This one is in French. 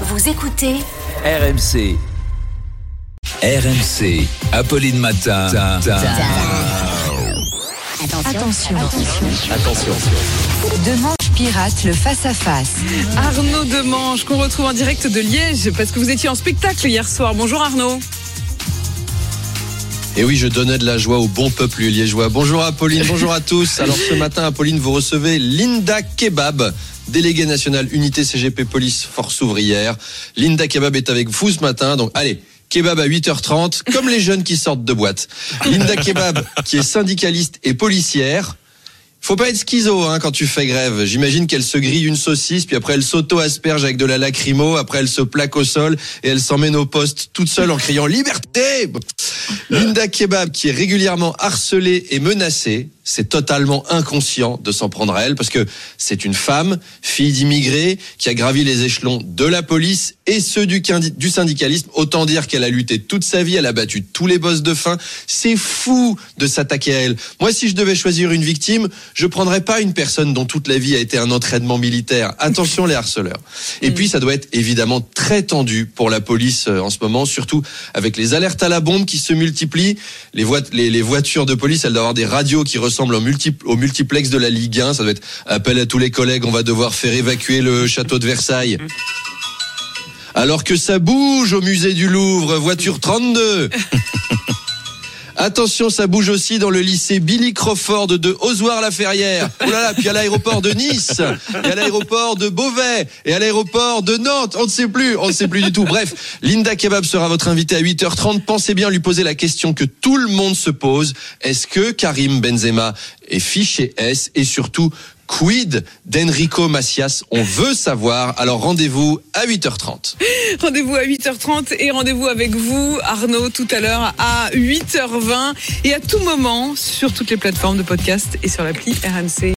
Vous écoutez RMC. RMC. Apolline Matin. Attention. Attention. Demanche pirate, le face-à-face. Arnaud Demange, qu'on retrouve en direct de Liège, parce que vous étiez en spectacle hier soir. Bonjour Arnaud. Et oui, je donnais de la joie au bon peuple liégeois. Bonjour Apolline, bonjour à tous. Alors ce matin, Apolline, vous recevez Linda Kebab, déléguée nationale unité CGP Police Force Ouvrière. Linda Kebab est avec vous ce matin, donc allez. Kebab à 8h30, comme les jeunes qui sortent de boîte. Linda Kebab, qui est syndicaliste et policière. Faut pas être schizo hein, quand tu fais grève. J'imagine qu'elle se grille une saucisse, puis après elle s'auto-asperge avec de la lacrymo, après elle se plaque au sol et elle s'emmène au poste toute seule en criant liberté. Linda Kebab, qui est régulièrement harcelée et menacée, c'est totalement inconscient de s'en prendre à elle parce que c'est une femme, fille d'immigrés, qui a gravi les échelons de la police et ceux du, syndicalisme. Autant dire qu'elle a lutté toute sa vie, elle a battu tous les boss de faim. C'est fou de s'attaquer à elle. Moi, si je devais choisir une victime, je prendrais pas une personne dont toute la vie a été un entraînement militaire. Attention les harceleurs. Et puis, ça doit être évidemment très tendu pour la police euh, en ce moment, surtout avec les alertes à la bombe qui se multiplient. Les, voit- les, les voitures de police, elles doivent avoir des radios qui ressemblent au, au multiplex de la Ligue 1. Ça doit être appel à tous les collègues, on va devoir faire évacuer le château de Versailles. Alors que ça bouge au musée du Louvre, voiture 32. Attention, ça bouge aussi dans le lycée Billy Crawford de Ozoir-la-Ferrière. Oh puis à l'aéroport de Nice, et à l'aéroport de Beauvais, et à l'aéroport de Nantes. On ne sait plus, on ne sait plus du tout. Bref, Linda Kebab sera votre invitée à 8h30. Pensez bien lui poser la question que tout le monde se pose. Est-ce que Karim Benzema est fiché S et surtout Quid d'Enrico Macias On veut savoir. Alors rendez-vous à 8h30. Rendez-vous à 8h30 et rendez-vous avec vous, Arnaud, tout à l'heure à 8h20 et à tout moment sur toutes les plateformes de podcast et sur l'appli RMC.